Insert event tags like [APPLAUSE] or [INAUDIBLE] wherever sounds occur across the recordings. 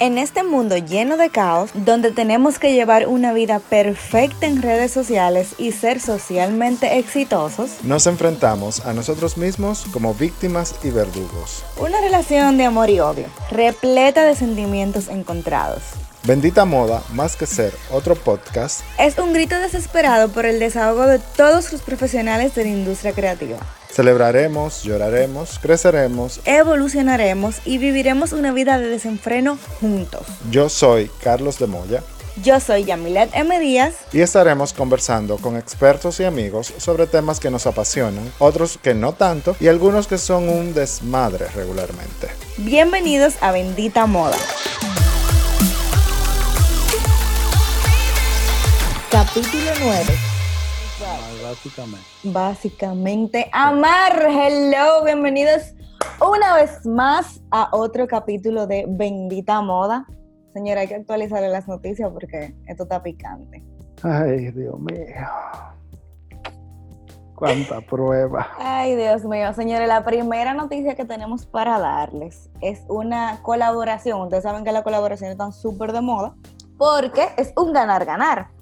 En este mundo lleno de caos, donde tenemos que llevar una vida perfecta en redes sociales y ser socialmente exitosos, Nos enfrentamos a nosotros mismos como víctimas y verdugos. una relación de amor y odio, repleta de sentimientos encontrados. Bendita Moda, más que ser otro podcast, Es un grito desesperado por el desahogo de todos los profesionales de la industria creativa. Celebraremos, lloraremos, creceremos. Evolucionaremos y viviremos una vida de desenfreno juntos. Yo soy Carlos de Moya Yo soy Yamilet M. Díaz. y estaremos conversando con expertos y amigos sobre temas que nos apasionan, otros que no tanto y algunos que son un desmadre regularmente. Bienvenidos a Bendita Moda. Capítulo 9. Básicamente. Básicamente, amar. Hello, bienvenidos una vez más a otro capítulo de Bendita Moda. Señora, hay que actualizarle las noticias porque esto está picante. Ay, Dios mío. Cuánta prueba. Ay, Dios mío, señores, la primera noticia que tenemos para darles es una colaboración. Ustedes saben que las colaboraciones están súper de moda porque es un ganar-ganar.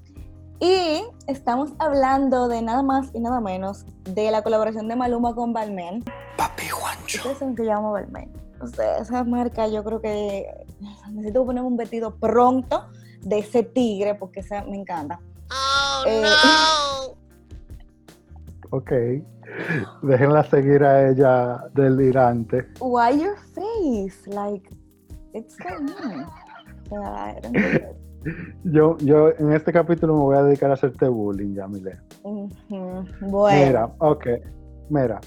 Y estamos hablando de nada más y nada menos de la colaboración de Maluma con Balmain. Papi Juancho. Ustedes saben que yo amo Balmain. O sea, esa marca yo creo que necesito ponerme un vestido pronto de ese tigre porque esa me encanta. Eh, [LAUGHS] Ok. Déjenla seguir a ella delirante. why your face? Like, it's so mean. Yo, yo en este capítulo me voy a dedicar a hacerte bullying. Ujú, Bueno, Mira, ok. Mira.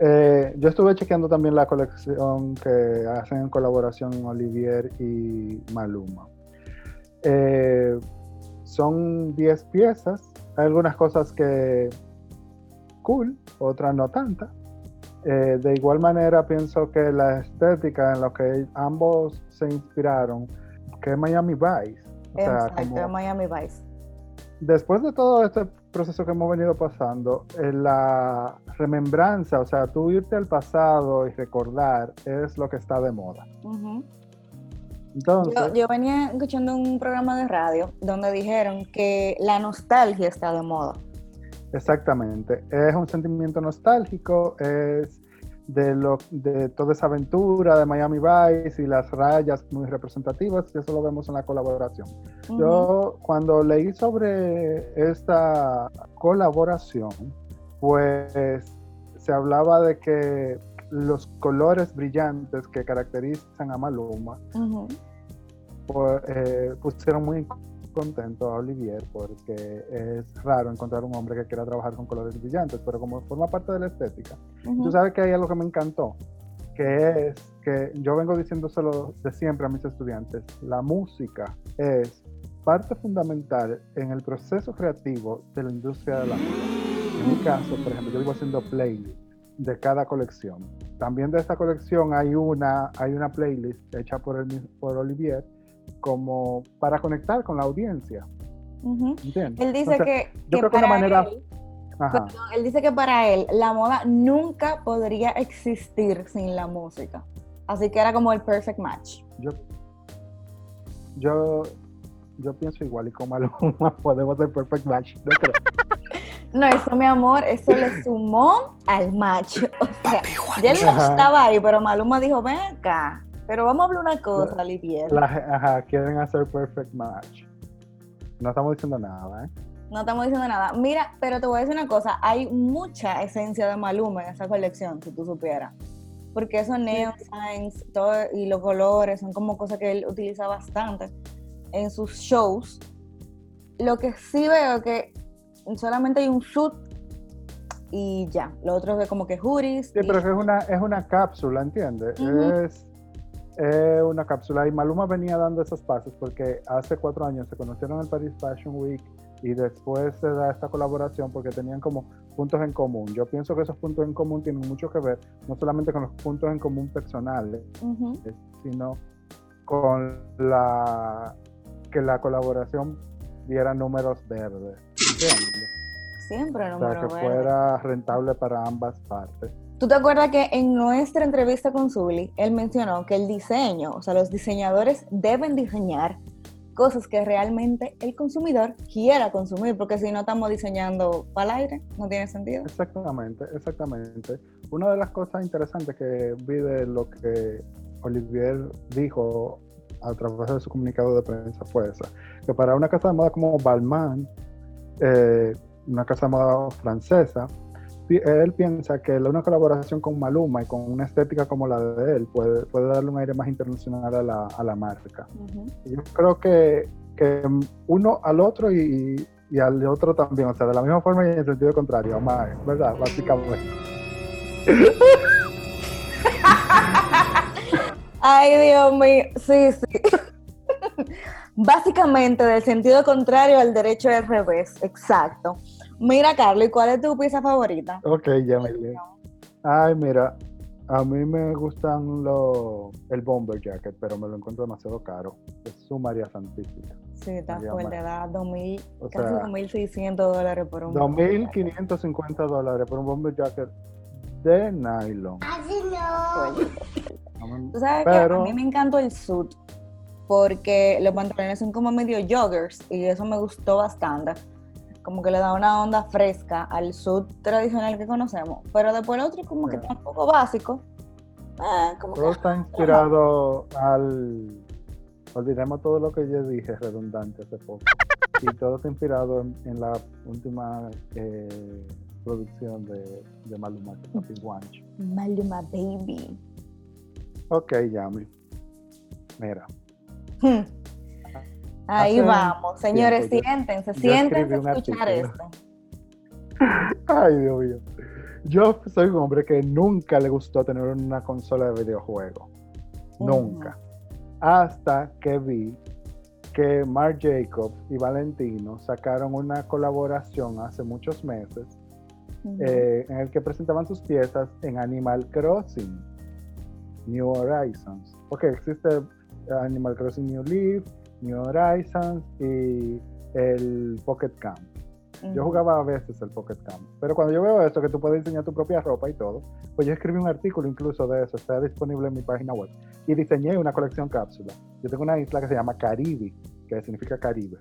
eh, yo estuve chequeando también la colección que hacen en colaboración Olivier y Maluma. Eh, son 10 piezas. Hay algunas cosas que cool, otras no tantas. Eh, de igual manera, pienso que la estética en lo que ambos se inspiraron, que es Miami Vice. O sea, exacto, como- Miami Vice. después de todo este proceso que hemos venido pasando, eh, la remembranza, o sea, tú irte al pasado y recordar es lo que está de moda. Entonces, Yo, yo venía escuchando un programa de radio donde dijeron que la nostalgia está de moda. exactamente, es un sentimiento nostálgico, es de, lo, de toda esa aventura de Miami Vice y las rayas muy representativas, y eso lo vemos en la colaboración. Yo cuando leí sobre esta colaboración, pues se hablaba de que los colores brillantes que caracterizan a Maluma pues, eh, pusieron muy contento a Olivier porque es raro encontrar un hombre que quiera trabajar con colores brillantes, pero como forma parte de la estética. Ujú. Tú sabes que hay algo que me encantó, que es que yo vengo diciéndoselo de siempre a mis estudiantes, la música es parte fundamental en el proceso creativo de la industria de la moda. En mi caso, por ejemplo, yo vivo haciendo playlists de cada colección. También de esta colección hay una, hay una playlist hecha por, el, por Olivier como para conectar con la audiencia. Él dice Entonces, que, yo que creo que una para manera- él, dice que para él la moda nunca podría existir sin la música. Así que era como el perfect match. Yo, yo, yo pienso igual y con [LAUGHS] Maluma podemos ser perfect match. ¿no creo? No, eso, mi amor, eso le sumó al match. O sea, ya él no estaba ahí, pero Maluma dijo, ven acá. Pero vamos a hablar una cosa, Olivier. La- ajá, quieren hacer perfect match. No estamos diciendo nada, ¿eh? No estamos diciendo nada. Mira, pero te voy a decir una cosa. Hay mucha esencia de Maluma en esa colección, si tú supieras. Porque esos neon signs todo, y los colores son como cosas que él utiliza bastante en sus shows. Lo que sí veo es que solamente hay un suit y ya. Lo otro es como que hoodies. Sí, y- pero es una, es una cápsula, ¿entiendes? Es es una cápsula. Y Maluma venía dando esos pasos porque hace cuatro años se conocieron en el Paris Fashion Week y después se da esta colaboración porque tenían como puntos en común. Yo pienso que esos puntos en común tienen mucho que ver, no solamente con los puntos en común personales, sino con la que la colaboración diera números verdes. ¿entiendes? Siempre O sea, número que verde. fuera rentable para ambas partes. ¿Tú te acuerdas que en nuestra entrevista con Zully, él mencionó que el diseño, o sea, los diseñadores deben diseñar cosas que realmente el consumidor quiera consumir, porque si no estamos diseñando para el aire, no tiene sentido. Exactamente, exactamente. Una de las cosas interesantes que vi de lo que Olivier dijo a través de su comunicado de prensa fue esa, que para una casa de moda como Balmain, eh, una casa de moda francesa, él piensa que una colaboración con Maluma y con una estética como la de él puede, puede darle un aire más internacional a la, a la marca. Yo creo que, que, uno al otro y, y, al otro también, o sea, de la misma forma y en el sentido contrario, más, ¿verdad? Básicamente. Ay, Dios mío, sí, sí. [LAUGHS] Básicamente, del sentido contrario al derecho al revés, exacto. Mira, Carlos, ¿cuál es tu pieza favorita? Ok, ya me. Ay, mira, a mí me gustan los el bomber jacket, pero me lo encuentro demasiado caro. Es su María Santísima. Sí, está fuerte, da 2.000, casi 2.600 dólares por un 2.550 dólares por un bomber jacket de nylon. Así no. Tú sabes que a mí me encantó el suit porque los pantalones son como medio joggers y eso me gustó bastante como que le da una onda fresca al sud tradicional que conocemos, pero después el otro como que está un poco básico. Eh, todo está inspirado al... Olvidemos todo lo que yo dije redundante hace poco. Y todo está inspirado en, la última eh, producción de, de Maluma, Maluma Baby. Ok, Yami. Mira. Hmm. Ahí vamos, señores, siéntense, siéntense a escuchar esto. [LAUGHS] Ay, Dios mío. Yo soy un hombre que nunca le gustó tener una consola de videojuego. Nunca. Hasta que vi que Marc Jacobs y Valentino sacaron una colaboración hace muchos meses eh, en el que presentaban sus piezas en Animal Crossing New Horizons. Porque existe Animal Crossing New Leaf, New Horizons y el Pocket Camp. Yo jugaba a veces el Pocket Camp, pero cuando yo veo esto, que tú puedes diseñar tu propia ropa y todo, pues yo escribí un artículo incluso de eso, está disponible en mi página web, y diseñé una colección cápsula. Yo tengo una isla que se llama Caribe, que significa Caribe.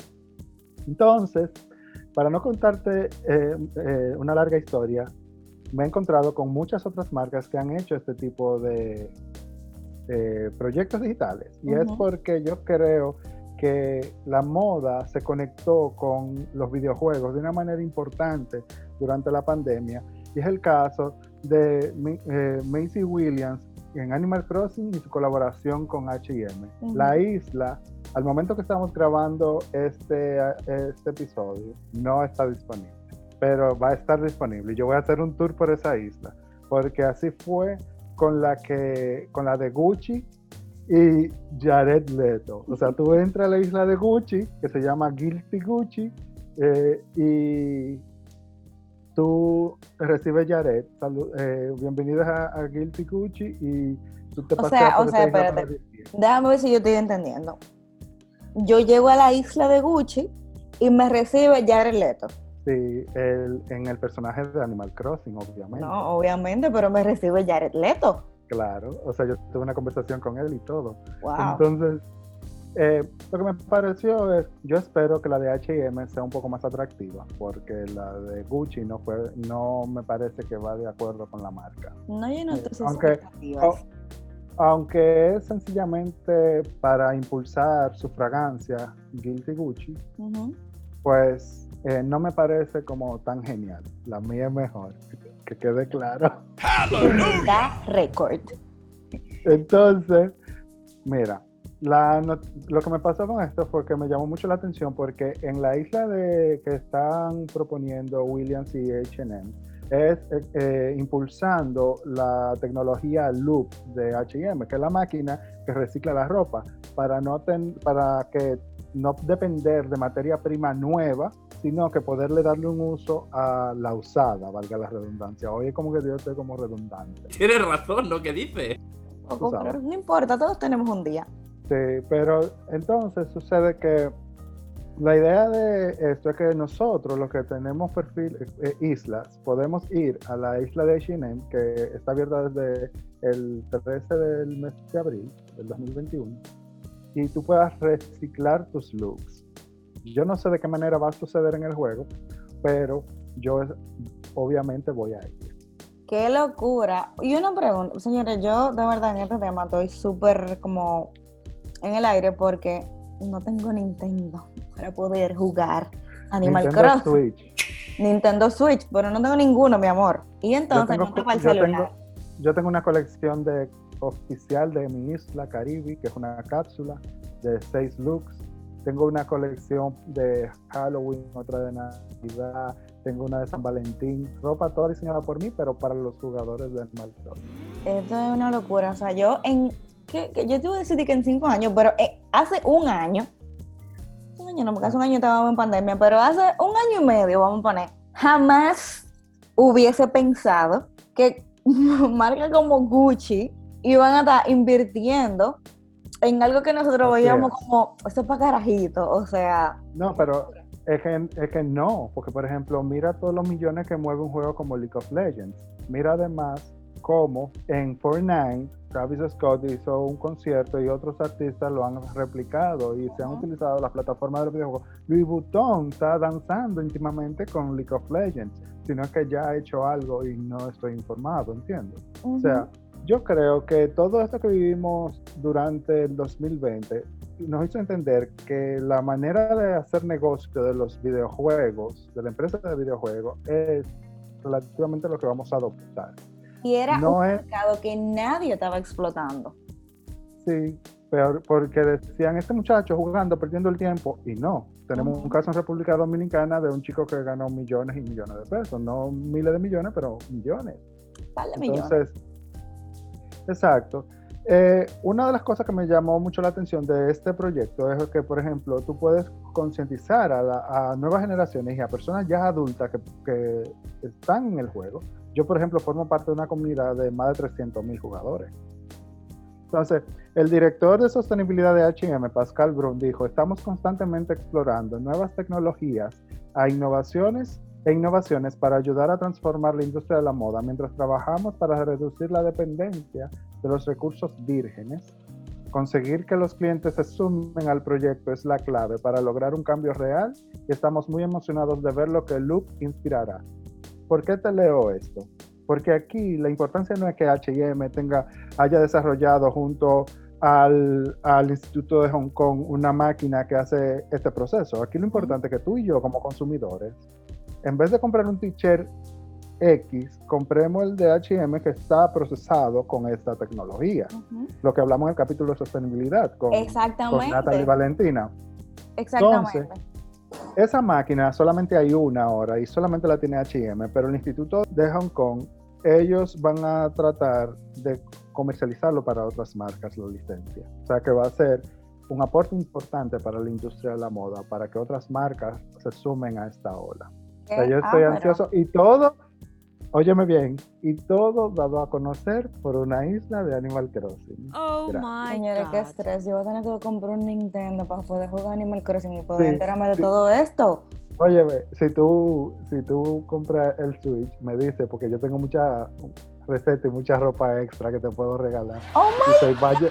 Entonces, para no contarte eh, eh, una larga historia, me he encontrado con muchas otras marcas que han hecho este tipo de eh, proyectos digitales. Y es porque yo creo que la moda se conectó con los videojuegos de una manera importante durante la pandemia. Y es el caso de eh, Macy Williams en Animal Crossing y su colaboración con HM. La isla, al momento que estamos grabando este, este episodio, no está disponible, pero va a estar disponible. Yo voy a hacer un tour por esa isla, porque así fue con la, que, con la de Gucci y Jared Leto. O sea, tú entras a la isla de Gucci, que se llama Guilty Gucci, eh, y tú recibes Jared. Eh, bienvenidos a, Guilty Gucci y tú te pasas. O sea, o sea, espérate. Déjame ver si yo estoy entendiendo. Yo llego a la isla de Gucci y me recibe Jared Leto. Sí, el, en el personaje de Animal Crossing, obviamente. No, obviamente, pero me recibe Jared Leto. Claro, o sea, yo tuve una conversación con él y todo. Entonces, eh, lo que me pareció es, yo espero que la de H&M sea un poco más atractiva, porque la de Gucci no fue, no me parece que va de acuerdo con la marca. No, yo no eh, aunque, aunque es sencillamente para impulsar su fragancia Guilty Gucci, pues eh, no me parece como tan genial. La mía es mejor que quede claro. Da record. Entonces, mira, lo que me pasó con esto fue que me llamó mucho la atención porque en la isla de que están proponiendo Williams y H&M es eh, eh, impulsando la tecnología Loop de H&M, que es la máquina que recicla la ropa para no para que no depender de materia prima nueva sino que poderle darle un uso a la usada, valga la redundancia. Oye, como que yo estoy como redundante. Tienes razón lo que dice. no importa, todos tenemos un día. Sí, pero entonces sucede que La idea de esto es que nosotros, los que tenemos perfil eh, islas, podemos ir a la isla de Shinem, que está abierta desde el 13 del mes de abril del 2021, y tú puedas reciclar tus looks. Yo no sé de qué manera va a suceder en el juego, pero yo obviamente voy a ir. Qué locura. Y una pregunta, señores, yo de verdad en este tema estoy súper como en el aire porque no tengo Nintendo para poder jugar Animal Nintendo Crossing. Switch. Nintendo Switch, pero no tengo ninguno, mi amor. Y entonces tengo no para el yo celular. tengo- Yo tengo una colección de oficial de mi isla, Caribe, que es una cápsula de seis looks. Tengo una colección de Halloween, otra de Navidad, tengo una de San Valentín, ropa toda diseñada por mí, pero para los jugadores de Animal Crossing. Esto es una locura. O sea, yo en. ¿qué- qué? Yo te voy a decir que en cinco años, pero eh, hace un año. Un año no, porque hace un año estábamos en pandemia, pero hace un año y medio, vamos a poner. Jamás hubiese pensado que [LAUGHS] marcas como Gucci iban a estar invirtiendo en algo que nosotros veíamos como. Esto es para carajito. O sea. No, pero es que, es que no, porque por ejemplo, mira todos los millones que mueve un juego como League of Legends. Mira además cómo en Fortnite Travis Scott hizo un concierto y otros artistas lo han replicado y se han utilizado las plataformas de los videojuegos. Louis Vuitton está danzando íntimamente con League of Legends, sino que ya ha hecho algo y no estoy informado, entiendo. O sea, yo creo que todo esto que vivimos durante el 2020 nos hizo entender que la manera de hacer negocio de los videojuegos, de la empresa de videojuegos, es relativamente lo que vamos a adoptar. y era no un es- mercado que nadie estaba explotando. Sí, pero porque decían, este muchacho jugando, perdiendo el tiempo, y no. Tenemos un caso en República Dominicana de un chico que ganó millones y millones de pesos, no miles de millones, pero millones. Par de millones. Exacto. Eh, una de las cosas que me llamó mucho la atención de este proyecto es que, por ejemplo, tú puedes concientizar a, a nuevas generaciones y a personas ya adultas que, están en el juego. Yo, por ejemplo, formo parte de una comunidad de más de 300 mil jugadores. Entonces, el director de sostenibilidad de H&M, Pascal Brun, dijo, estamos constantemente explorando nuevas tecnologías a innovaciones e innovaciones para ayudar a transformar la industria de la moda mientras trabajamos para reducir la dependencia de los recursos vírgenes. Conseguir que los clientes se sumen al proyecto es la clave para lograr un cambio real y estamos muy emocionados de ver lo que Loop inspirará. ¿Por qué te leo esto? Porque aquí la importancia no es que H&M tenga, haya desarrollado junto al, al Instituto de Hong Kong una máquina que hace este proceso. Aquí lo importante es que tú y yo como consumidores, en vez de comprar un t-shirt X, compremos el de H&M que está procesado con esta tecnología. Lo que hablamos en el capítulo de sostenibilidad con, con. Natalie Valentina. Exactamente. Esa máquina solamente hay una ahora y solamente la tiene H&M, pero el Instituto de Hong Kong, ellos van a tratar de comercializarlo para otras marcas, la licencia. O sea que va a ser un aporte importante para la industria de la moda, para que otras marcas se sumen a esta ola. O sea, yo Ah, estoy pero- ansioso y todo, óyeme bien, y todo dado a conocer por una isla de Animal Crossing. Oh Gracias. my Señores, qué estrés. Yo voy a tener que comprar un Nintendo para poder jugar Animal Crossing y poder Sí, enterarme de sí. todo esto. Óyeme, si tú, si tú compras el Switch, me dices, porque yo tengo mucha receta y mucha ropa extra que te puedo regalar. Oh Y soy, bayo-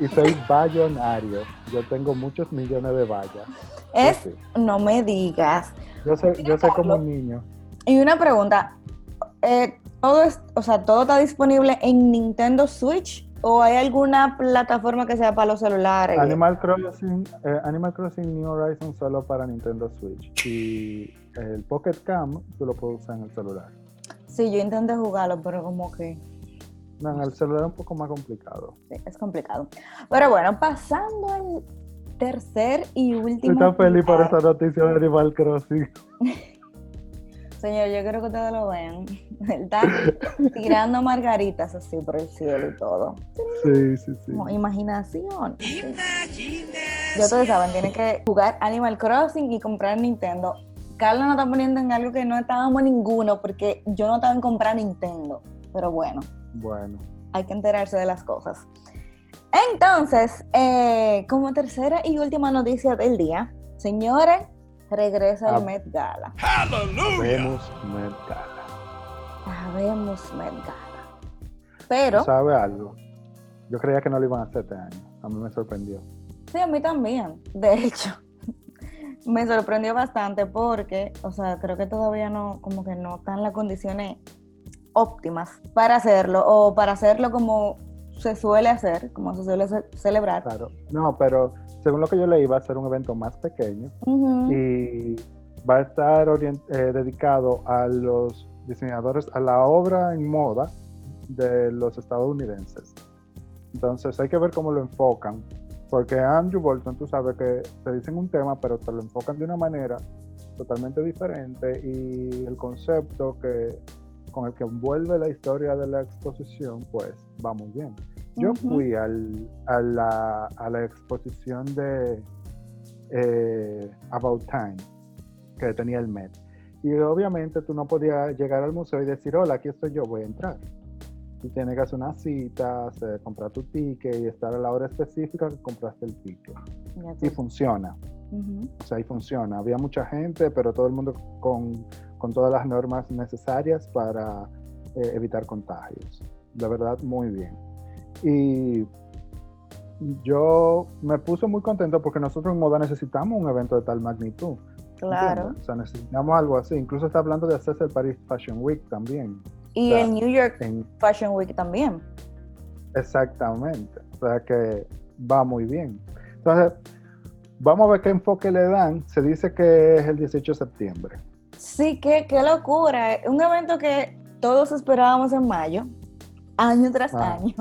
y soy bayonario. Yo tengo muchos millones de vallas. Es, Sí, no me digas. Yo soy, yo soy como un niño. Y una pregunta, eh, todo es, o sea, todo está disponible en Nintendo Switch o hay alguna plataforma que sea para los celulares? Animal Crossing, eh, Animal Crossing New Horizons solo para Nintendo Switch. Y el Pocket Cam tú lo puedes usar en el celular. Sí, yo intenté jugarlo, pero como que No, en el celular es un poco más complicado. sí, es complicado. Pero bueno, pasando al tercer y último. Estoy feliz por esa noticia de Animal Crossing. [LAUGHS] Señor, yo creo que ustedes lo ven. Él [LAUGHS] está tirando margaritas así por el cielo y todo. Sí, sí, sí. Como imaginación. Ya ustedes saben, tienen que jugar Animal Crossing y comprar Nintendo. Carlos nos está poniendo en algo que no estábamos ninguno porque yo no estaba en comprar Nintendo. Pero bueno, Bueno. hay que enterarse de las cosas. Entonces, eh, como tercera y última noticia del día, Señores, regresa el Ah. Met Gala. Vemos Met Gala. Sabemos Met Gala. Pero, ¿Sabe algo? Yo creía que no lo iban a hacer este año. A mí me sorprendió. sí, a mí también. De hecho, [LAUGHS] me sorprendió bastante porque, o sea, creo que todavía no, como que no están las condiciones óptimas para hacerlo o para hacerlo como se suele hacer, como se suele ce- celebrar. Claro. No, pero según lo que yo leí, va a ser un evento más pequeño y va a estar eh, dedicado a los diseñadores, a la obra en moda de los estadounidenses. Entonces hay que ver cómo lo enfocan, porque Andrew Bolton, tú sabes que te dicen un tema, pero te lo enfocan de una manera totalmente diferente y el concepto que con el que envuelve la historia de la exposición, pues va muy bien. Yo Ujú. fui al- a, la, a la exposición de eh, About Time que tenía el Met. Y obviamente tú no podías llegar al museo y decir, hola, aquí estoy yo, voy a entrar. Tú tienes que hacer una cita, hacer- comprar tu ticket y estar a la hora específica que compraste el ticket. Tú Y funciona, Ujú. o sea, ahí funciona. Había mucha gente, pero todo el mundo con, con todas las normas necesarias para eh, evitar contagios. De verdad, muy bien. Y yo me puse muy contento porque nosotros en Moda necesitamos un evento de tal magnitud. Claro. ¿entiendes? O sea, necesitamos algo así. Incluso está hablando de hacerse el Paris Fashion Week también. Y O sea, el New York En- Fashion Week también. exactamente. O sea que va muy bien. Entonces, vamos a ver qué enfoque le dan. Se dice que es el 18 de septiembre. Sí, qué, qué locura. Un evento que todos esperábamos en mayo, año tras Ah. año.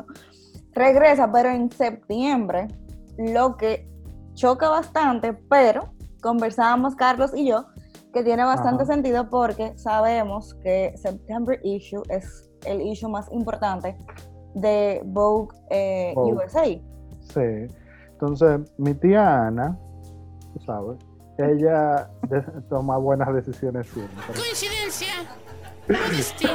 Regresa, pero en septiembre, lo que choca bastante, pero conversábamos Carlos y yo, que tiene bastante Ajá. sentido porque sabemos que September issue es el issue más importante de Vogue, eh, Vogue. USA. Sí. Entonces, mi tía Ana, tú sabes, ella toma buenas decisiones siempre. Coincidencia destino.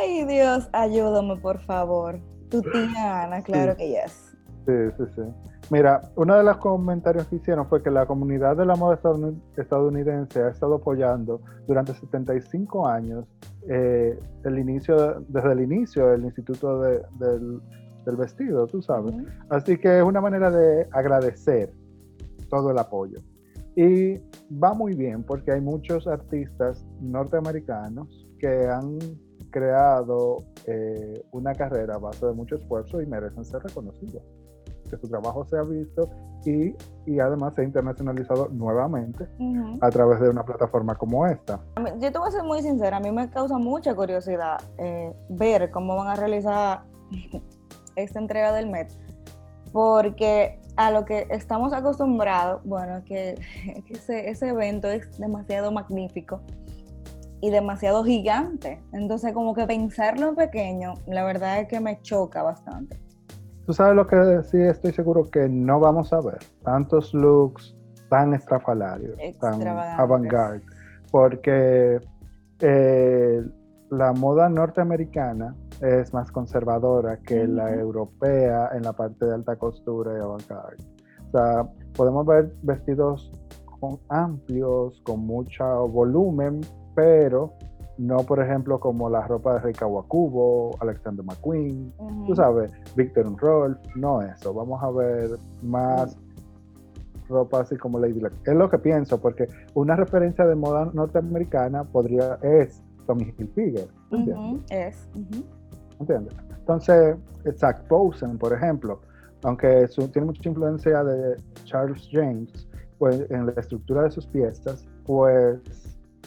Ay, Dios, ayúdame, por favor. Tu tía Ana, claro que yes. Sí, sí, sí. Mira, uno de los comentarios que hicieron fue que la comunidad de la moda estadoun- estadounidense ha estado apoyando durante 75 años eh, el inicio, desde el inicio del Instituto de- del, del Vestido, tú sabes. Así que es una manera de agradecer todo el apoyo. Y va muy bien porque hay muchos artistas norteamericanos que han creado eh, una carrera a base de mucho esfuerzo y merecen ser reconocidos. Que su trabajo sea visto y, y además se ha internacionalizado nuevamente Ujú. a través de una plataforma como esta. Yo te voy a ser muy sincera, a mí me causa mucha curiosidad eh, ver cómo van a realizar [LAUGHS] esta entrega del Met, porque a lo que estamos acostumbrados, bueno, que, [LAUGHS] que ese, ese evento es demasiado magnífico y demasiado gigante, entonces como que pensarlo en pequeño, la verdad es que me choca bastante. Tú sabes lo que sí estoy seguro que no vamos a ver, tantos looks tan estrafalarios, tan avant-garde, porque eh, la moda norteamericana es más conservadora que la europea en la parte de alta costura y avant-garde. O sea, podemos ver vestidos con- amplios, con mucho volumen, pero no, por ejemplo, como la ropa de Rey Kawakubo, Alexander McQueen, Ujú. tú sabes, Victor Rolf, no eso, vamos a ver más ropa así como Lady Luck. Es lo que pienso, porque una referencia de moda norteamericana podría, es Tommy Hilfiger. Ujú, Es. ¿Entiendes? Entonces, Zach Posen, por ejemplo, aunque su- tiene mucha influencia de Charles James, pues en la estructura de sus piezas, pues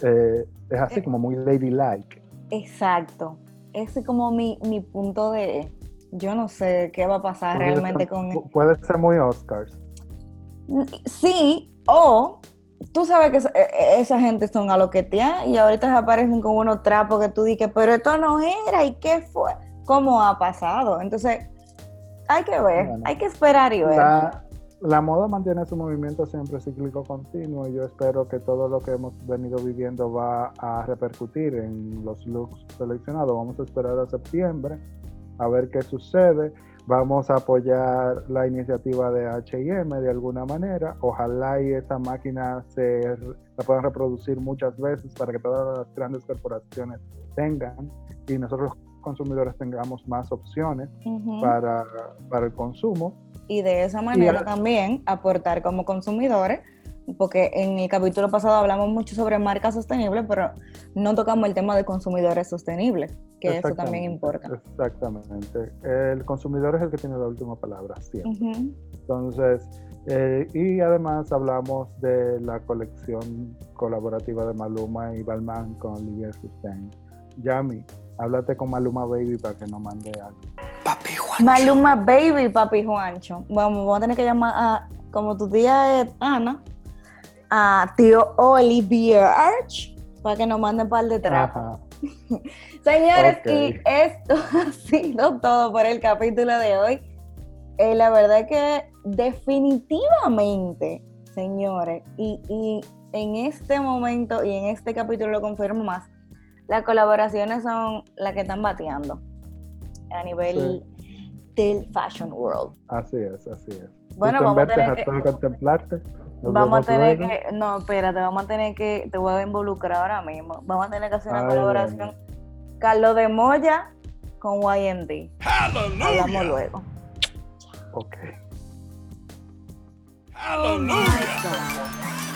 eh, es así Eh. como muy ladylike. Exacto. Ese es como mi, mi punto de... Yo no sé qué va a pasar Puede realmente ser- con... pu- Puede ser muy Oscars. Sí, o tú sabes que esa, e- e- esa gente son a lo que te y ahorita se aparecen con unos trapos que tú dices, pero esto no era, ¿y qué fue? ¿Cómo ha pasado? Entonces, hay que ver, Bueno. hay que esperar y ver. La, la moda mantiene su movimiento siempre cíclico continuo y yo espero que todo lo que hemos venido viviendo va a repercutir en los looks seleccionados. Vamos a esperar a septiembre a ver qué sucede. Vamos a apoyar la iniciativa de H&M de alguna manera. Ojalá y esa máquina se la puedan reproducir muchas veces para que todas las grandes corporaciones tengan y nosotros consumidores tengamos más opciones para, para el consumo. Y de esa manera también aportar como consumidores, porque en el capítulo pasado hablamos mucho sobre marcas sostenibles, pero no tocamos el tema de consumidores sostenibles, que eso también importa. Exactamente. El consumidor es el que tiene la última palabra, siempre. Ujú. Entonces, eh, y además hablamos de la colección colaborativa de Maluma y Balmain con Olivier Sustain. Yami, háblate con Maluma Baby para que nos mande algo. Maluma Baby, papi Juancho. Vamos, vamos a tener que llamar a, como tu tía es Ana, a tío Olivier Arch, para que nos mande un par de trapos. [LAUGHS] Señores, y esto [LAUGHS] ha sido todo por el capítulo de hoy. Eh, la verdad que definitivamente, señores, y, y en este momento y en este capítulo lo confirmo más, las colaboraciones son las que están bateando a nivel del fashion world. Así es, así es. Bueno, vamos a tener que- de contemplarte. Nos Vamos a tener que, no, espérate, vamos a tener que, te voy a involucrar ahora mismo. Vamos a tener que hacer una Ay, colaboración. Carlos de Moya con YMD. Hablamos luego. Ok. God.